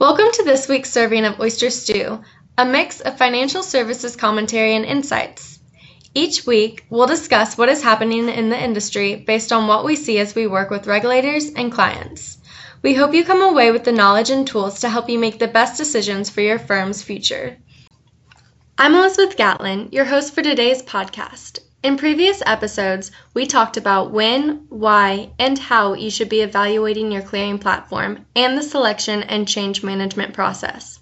Welcome to this week's serving of Oyster Stew, a mix of financial services commentary and insights. Each week, we'll discuss what is happening in the industry based on what we see as we work with regulators and clients. We hope you come away with the knowledge and tools to help you make the best decisions for your firm's future. I'm Elizabeth Gatlin, your host for today's podcast. In previous episodes, we talked about when, why, and how you should be evaluating your clearing platform and the selection and change management process.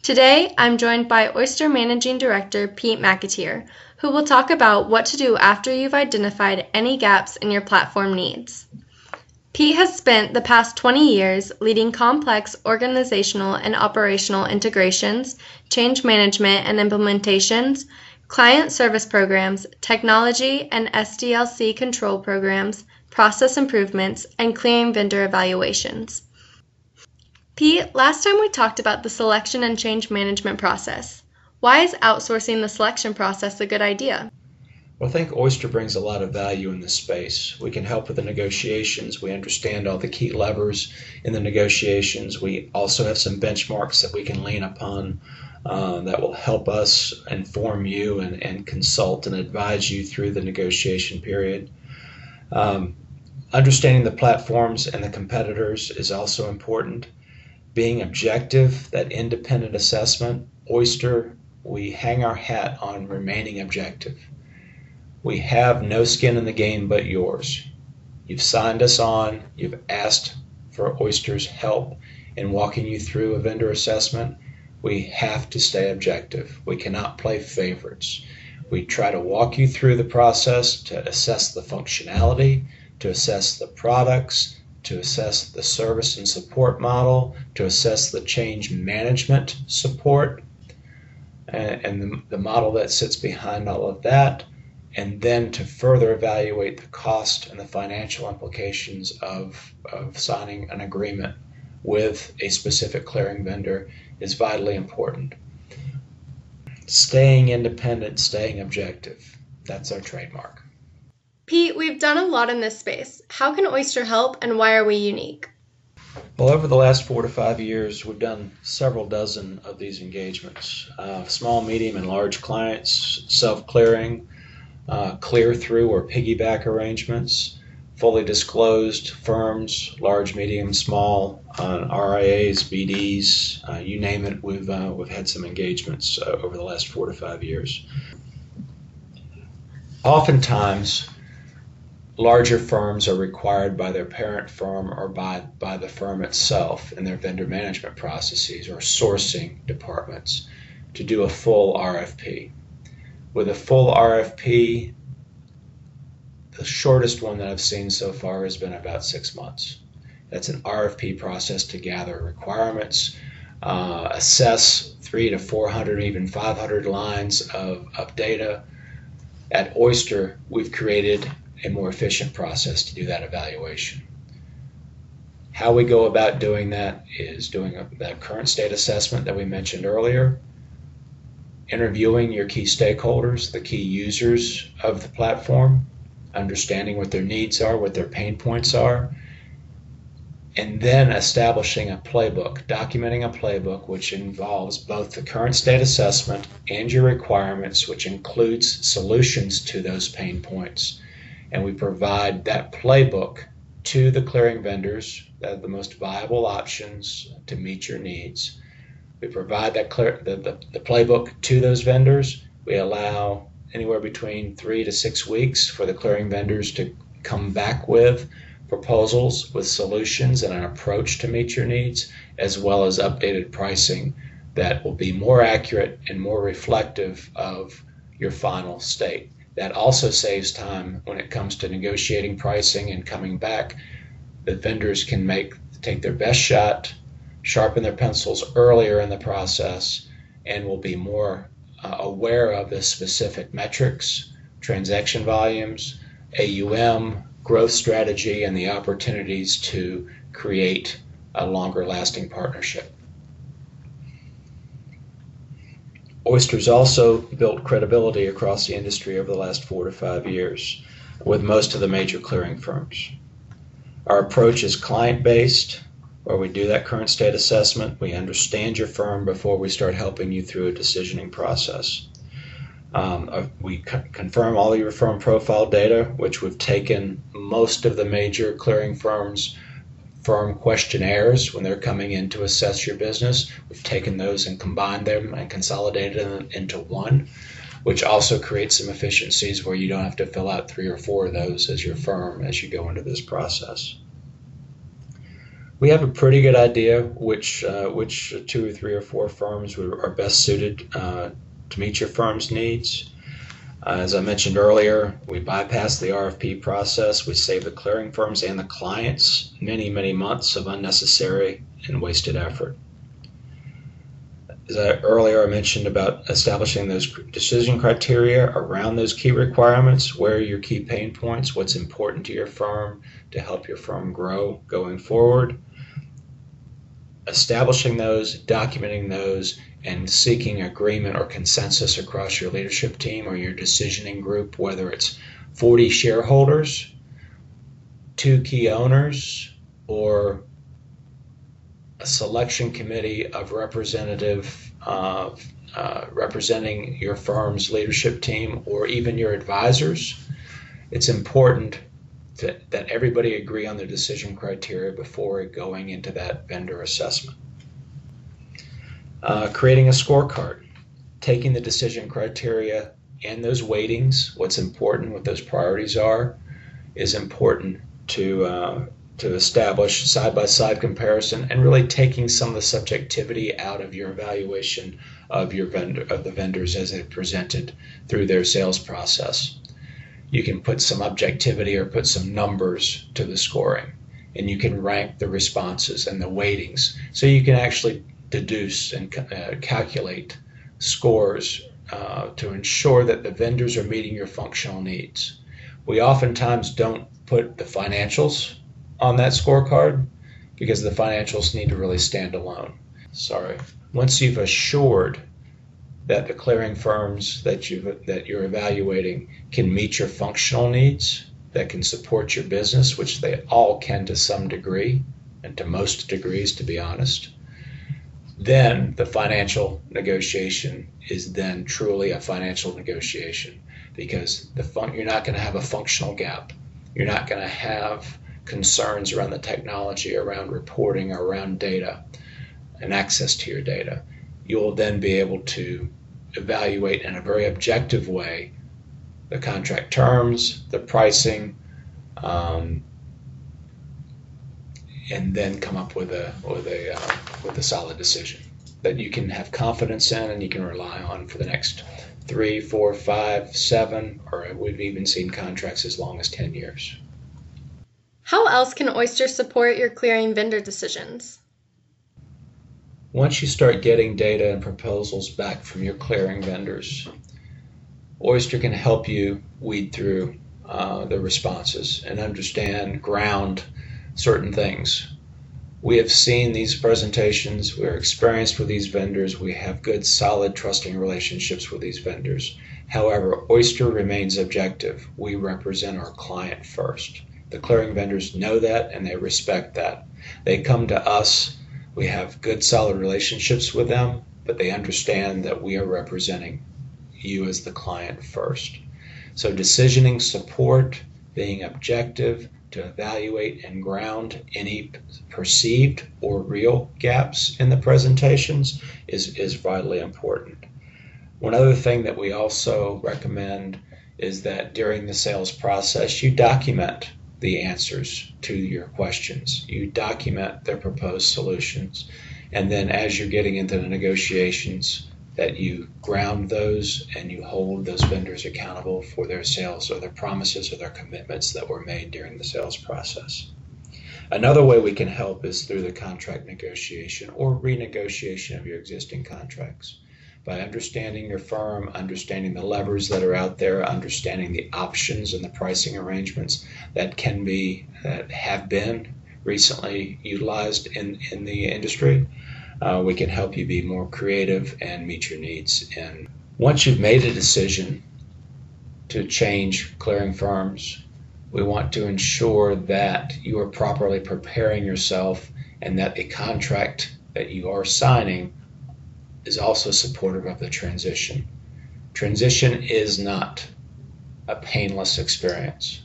Today, I'm joined by Oyster Managing Director Pete McAteer, who will talk about what to do after you've identified any gaps in your platform needs. Pete has spent the past 20 years leading complex organizational and operational integrations, change management and implementations, client service programs, technology and SDLC control programs, process improvements, and clearing vendor evaluations. Pete, last time we talked about the selection and change management process. Why is outsourcing the selection process a good idea? Well, I think Oyster brings a lot of value in this space. We can help with the negotiations. We understand all the key levers in the negotiations. We also have some benchmarks that we can lean upon uh, that will help us inform you and, and consult and advise you through the negotiation period. Um, understanding the platforms and the competitors is also important. Being objective, that independent assessment, Oyster, we hang our hat on remaining objective. We have no skin in the game but yours. You've signed us on, you've asked for Oyster's help in walking you through a vendor assessment. We have to stay objective. We cannot play favorites. We try to walk you through the process to assess the functionality, to assess the products, to assess the service and support model, to assess the change management support, and, the model that sits behind all of that and then to further evaluate the cost and the financial implications of, of signing an agreement with a specific clearing vendor is vitally important. Staying independent, staying objective. That's our trademark. Pete, we've done a lot in this space. How can Oyster help and why are we unique? Well, over the last four to five years, we've done several dozen of these engagements uh, small, medium, and large clients, self clearing, uh, clear through or piggyback arrangements, fully disclosed firms, large, medium, small, uh, RIAs, BDs, uh, you name it. We've uh, we've had some engagements uh, over the last four to five years. Oftentimes, larger firms are required by their parent firm or by, by the firm itself in their vendor management processes or sourcing departments to do a full RFP with a full RFP, the shortest one that I've seen so far has been about six months. That's an RFP process to gather requirements, uh, assess three to 400, even 500 lines of, of data. At Oyster, we've created a more efficient process to do that evaluation. How we go about doing that is doing a, that current state assessment that we mentioned earlier, interviewing your key stakeholders, the key users of the platform, understanding what their needs are, what their pain points are, and then establishing a playbook, documenting a playbook which involves both the current state assessment and your requirements, which includes solutions to those pain points. And we provide that playbook to the clearing vendors that are the most viable options to meet your needs. We provide that clear, the, the, the playbook to those vendors. We allow anywhere between three to six weeks for the clearing vendors to come back with proposals with solutions and an approach to meet your needs, as well as updated pricing that will be more accurate and more reflective of your final state. That also saves time when it comes to negotiating pricing and coming back. The vendors can make take their best shot sharpen their pencils earlier in the process and will be more uh, aware of the specific metrics, transaction volumes, AUM, growth strategy, and the opportunities to create a longer lasting partnership. Oyster's also built credibility across the industry over the last four to five years with most of the major clearing firms. Our approach is client based, where we do that current state assessment. We understand your firm before we start helping you through a decisioning process. Um, uh, we co- confirm all your firm profile data, which we've taken most of the major clearing firms' firm questionnaires when they're coming in to assess your business. We've taken those and combined them and consolidated them into one, which also creates some efficiencies where you don't have to fill out three or four of those as your firm as you go into this process. We have a pretty good idea which uh, which two or three or four firms are best suited uh, to meet your firm's needs. Uh, as I mentioned earlier, we bypass the RFP process. We save the clearing firms and the clients many, many months of unnecessary and wasted effort. As I earlier I mentioned about establishing those decision criteria around those key requirements, where are your key pain points, what's important to your firm to help your firm grow going forward. Establishing those, documenting those, and seeking agreement or consensus across your leadership team or your decisioning group, whether it's 40 shareholders, two key owners, or a selection committee of representative uh, uh, representing your firm's leadership team or even your advisors. It's important that everybody agree on the decision criteria before going into that vendor assessment. Uh, creating a scorecard, taking the decision criteria and those weightings, what's important, what those priorities are, is important to uh, to establish side by side comparison and really taking some of the subjectivity out of your evaluation of your vendor of the vendors as they're presented through their sales process. You can put some objectivity or put some numbers to the scoring and you can rank the responses and the weightings so you can actually deduce and uh, calculate scores uh, to ensure that the vendors are meeting your functional needs. We oftentimes don't put the financials on that scorecard because the financials need to really stand alone. Sorry. Once you've assured that the clearing firms that you that you're evaluating can meet your functional needs, that can support your business, which they all can to some degree, and to most degrees, to be honest, then the financial negotiation is then truly a financial negotiation because the fun- you're not going to have a functional gap. You're not going to have concerns around the technology, around reporting, around data and access to your data. You'll then be able to evaluate in a very objective way the contract terms, the pricing, um, and then come up with a with a uh, with a solid decision that you can have confidence in and you can rely on for the next three, four, five, seven, or we've even seen contracts as long as ten years. How else can Oyster support your clearing vendor decisions? Once you start getting data and proposals back from your clearing vendors, Oyster can help you weed through uh, the responses and understand, ground certain things. We have seen these presentations, we're experienced with these vendors, we have good, solid, trusting relationships with these vendors. However, Oyster remains objective. We represent our client first. The clearing vendors know that and they respect that. They come to us, we have good, solid relationships with them, but they understand that we are representing you as the client first. So, decisioning support, being objective, to evaluate and ground any perceived or real gaps in the presentations is, is vitally important. One other thing that we also recommend is that during the sales process, you document the answers to your questions. You document their proposed solutions. And then as you're getting into the negotiations, that you ground those and you hold those vendors accountable for their sales or their promises or their commitments that were made during the sales process. Another way we can help is through the contract negotiation or renegotiation of your existing contracts. By understanding your firm, understanding the levers that are out there, understanding the options and the pricing arrangements that can be, that have been recently utilized in, in the industry, uh, we can help you be more creative and meet your needs. And once you've made a decision to change clearing firms, we want to ensure that you are properly preparing yourself and that the contract that you are signing is also supportive of the transition. Transition is not a painless experience.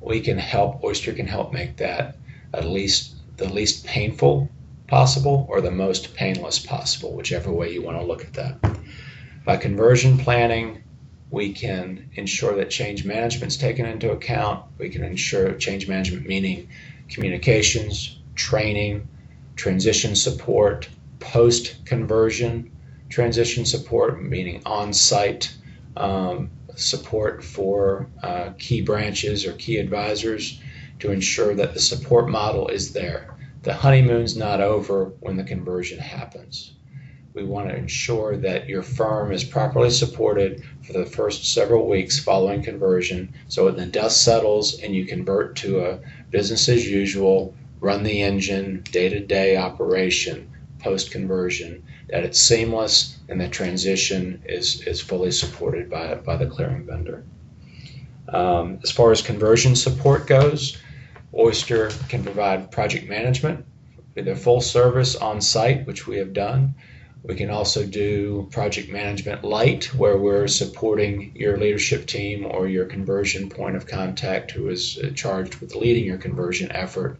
We can help, Oyster can help make that at least the least painful possible or the most painless possible, whichever way you want to look at that. By conversion planning, we can ensure that change management is taken into account. We can ensure change management meaning communications, training, transition support, post conversion transition support, meaning on site um, support for uh, key branches or key advisors to ensure that the support model is there. The honeymoon's not over when the conversion happens. We want to ensure that your firm is properly supported for the first several weeks following conversion so when the dust settles and you convert to a business as usual, run the engine, day to day operation post conversion, that it's seamless and the transition is, is fully supported by, by the clearing vendor. Um, as far as conversion support goes, Oyster can provide project management, either full service on site, which we have done. We can also do project management light, where we're supporting your leadership team or your conversion point of contact who is charged with leading your conversion effort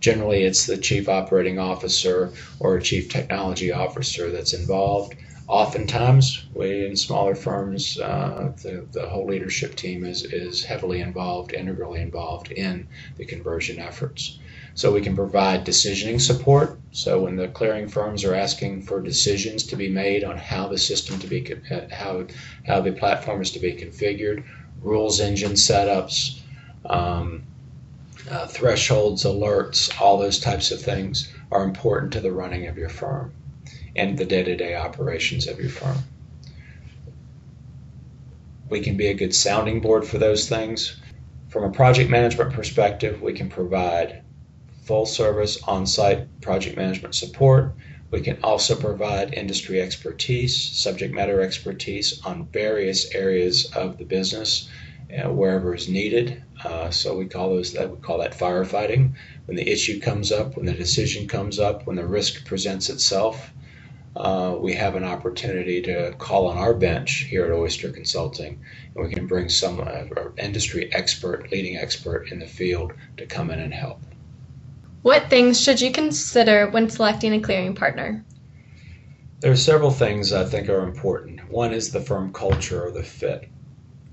Generally, it's the chief operating officer or chief technology officer that's involved. Oftentimes, we in smaller firms, uh, the, the whole leadership team is, is heavily involved, integrally involved in the conversion efforts. So we can provide decisioning support. So when the clearing firms are asking for decisions to be made on how the system to be how how the platform is to be configured, rules engine setups, um, uh, thresholds, alerts, all those types of things are important to the running of your firm and the day to day operations of your firm. We can be a good sounding board for those things. From a project management perspective, we can provide full service on site project management support. We can also provide industry expertise, subject matter expertise on various areas of the business wherever is needed. Uh, so we call those that we call that firefighting. When the issue comes up, when the decision comes up, when the risk presents itself, uh, we have an opportunity to call on our bench here at Oyster Consulting, and we can bring some uh, industry expert, leading expert in the field to come in and help. What things should you consider when selecting a clearing partner? There are several things I think are important. One is the firm culture or the fit.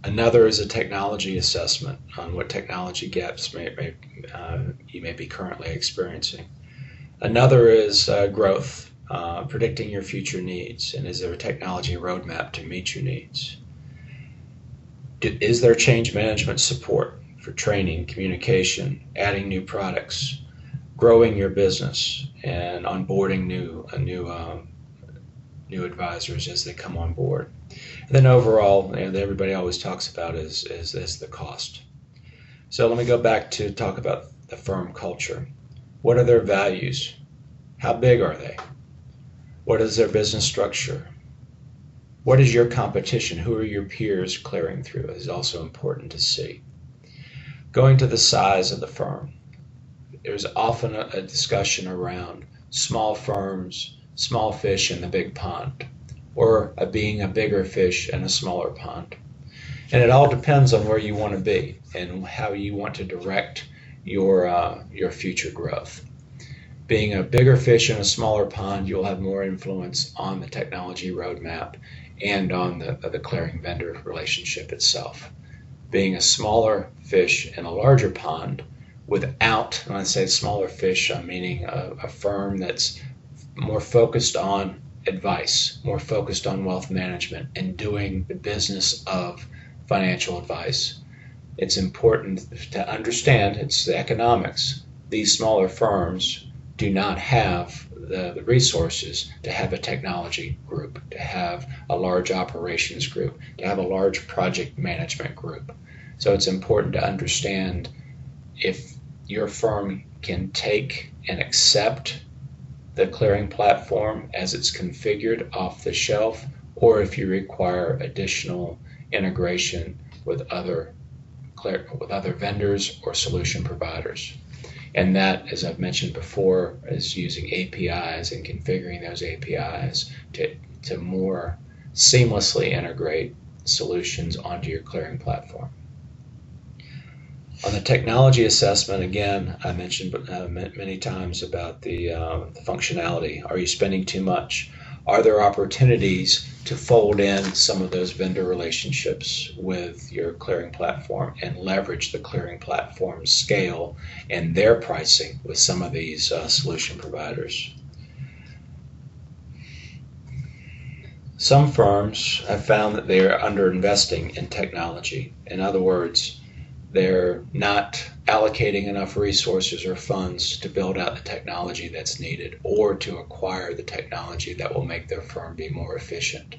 Another is a technology assessment on what technology gaps may, may uh, you may be currently experiencing. Another is uh, growth, uh, predicting your future needs, and is there a technology roadmap to meet your needs? Is there change management support for training, communication, adding new products, growing your business, and onboarding new new um, new advisors as they come on board? And then overall, you know, everybody always talks about is, is, is the cost. So let me go back to talk about the firm culture. What are their values? How big are they? What is their business structure? What is your competition? Who are your peers clearing through is also important to see. Going to the size of the firm, there's often a, a discussion around small firms, small fish in the big pond or a being a bigger fish in a smaller pond. And it all depends on where you want to be and how you want to direct your uh, your future growth. Being a bigger fish in a smaller pond, you'll have more influence on the technology roadmap and on the, the clearing vendor relationship itself. Being a smaller fish in a larger pond, without, when I say smaller fish, I'm meaning a, a firm that's more focused on advice, more focused on wealth management and doing the business of financial advice. It's important to understand it's the economics. These smaller firms do not have the, the, resources to have a technology group, to have a large operations group, to have a large project management group. So it's important to understand if your firm can take and accept the clearing platform as it's configured off the shelf, or if you require additional integration with other with other vendors or solution providers. And that, as I've mentioned before, is using APIs and configuring those APIs to, to more seamlessly integrate solutions onto your clearing platform. On the technology assessment, again, I mentioned uh, many times about the, uh, the functionality. Are you spending too much? Are there opportunities to fold in some of those vendor relationships with your clearing platform and leverage the clearing platform's scale and their pricing with some of these uh, solution providers? Some firms have found that they are underinvesting in technology. In other words, they're not allocating enough resources or funds to build out the technology that's needed or to acquire the technology that will make their firm be more efficient.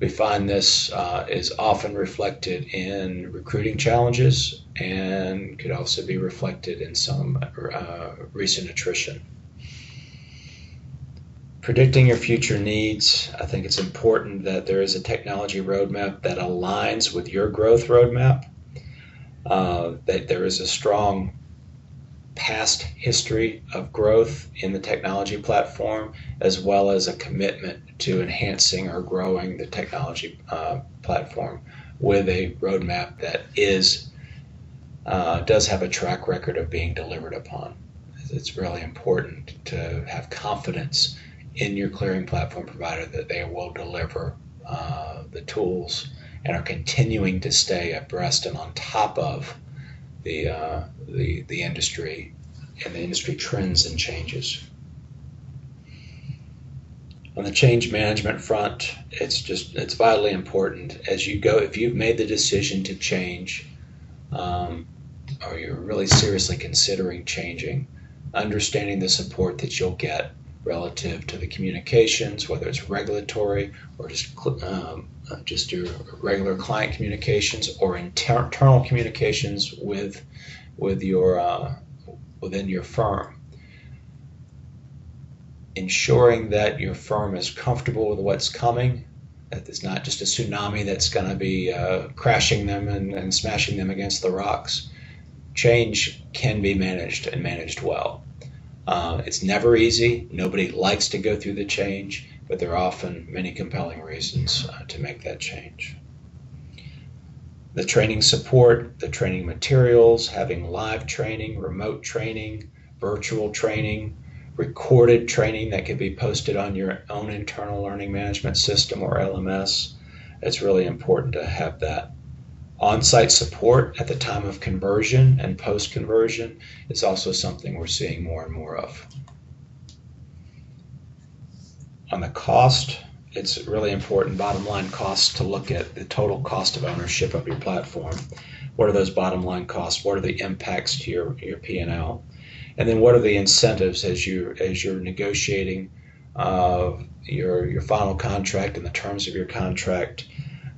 We find this uh, is often reflected in recruiting challenges and could also be reflected in some uh, recent attrition. Predicting your future needs, I think it's important that there is a technology roadmap that aligns with your growth roadmap uh, that there is a strong past history of growth in the technology platform, as well as a commitment to enhancing or growing the technology uh, platform with a roadmap that is uh, does have a track record of being delivered upon. It's really important to have confidence in your clearing platform provider that they will deliver uh, the tools and are continuing to stay abreast and on top of the, uh, the, the industry and the industry trends and changes. On the change management front, it's just it's vitally important as you go. If you've made the decision to change, um, or you're really seriously considering changing, understanding the support that you'll get relative to the communications, whether it's regulatory or just um, uh, just your regular client communications or inter- internal communications with with your uh, within your firm. Ensuring that your firm is comfortable with what's coming, that it's not just a tsunami that's going to be uh, crashing them and, and smashing them against the rocks. Change can be managed and managed well. Uh, it's never easy. Nobody likes to go through the change, but there are often many compelling reasons uh, to make that change. The training support, the training materials, having live training, remote training, virtual training, recorded training that can be posted on your own internal learning management system or LMS. It's really important to have that. On site support at the time of conversion and post conversion is also something we're seeing more and more of. On the cost, it's really important bottom line costs to look at the total cost of ownership of your platform. What are those bottom line costs? What are the impacts to your, your P&L? And then what are the incentives as you as you're negotiating uh, your your final contract and the terms of your contract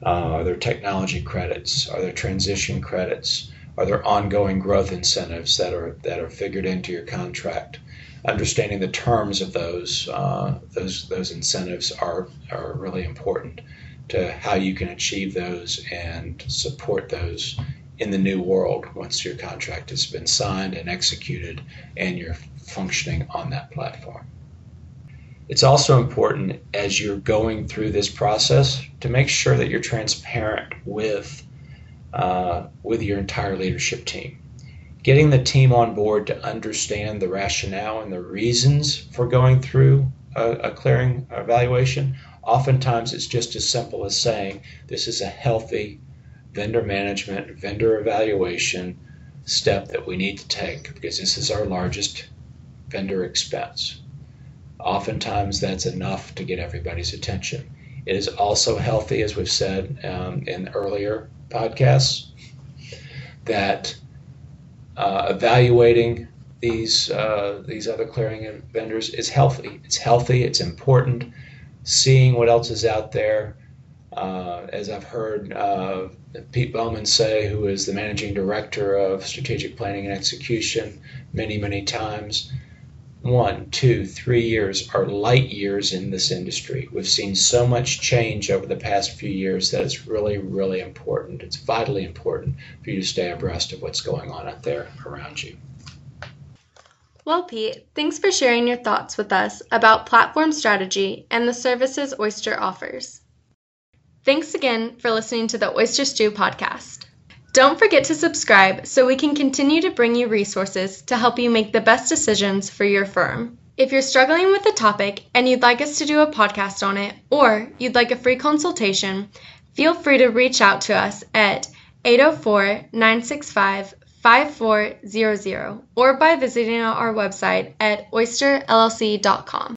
uh, are there technology credits? Are there transition credits? Are there ongoing growth incentives that are that are figured into your contract? Understanding the terms of those uh, those those incentives are are really important to how you can achieve those and support those in the new world once your contract has been signed and executed and you're functioning on that platform. It's also important as you're going through this process to make sure that you're transparent with uh, with your entire leadership team. Getting the team on board to understand the rationale and the reasons for going through a, a clearing evaluation. Oftentimes, it's just as simple as saying this is a healthy vendor management, vendor evaluation step that we need to take because this is our largest vendor expense. Oftentimes, that's enough to get everybody's attention. It is also healthy, as we've said um, in earlier podcasts, that uh, evaluating these uh, these other clearing vendors is healthy. It's healthy. It's important. Seeing what else is out there, uh, as I've heard uh, Pete Bowman say, who is the managing director of strategic planning and execution, many many times one, two, three years are light years in this industry. We've seen so much change over the past few years that it's really, really important. It's vitally important for you to stay abreast of what's going on out there around you. Well, Pete, thanks for sharing your thoughts with us about platform strategy and the services Oyster offers. Thanks again for listening to the Oyster Stew podcast. Don't forget to subscribe so we can continue to bring you resources to help you make the best decisions for your firm. If you're struggling with a topic and you'd like us to do a podcast on it, or you'd like a free consultation, feel free to reach out to us at 804 965 5400 or by visiting our website at oysterllc.com.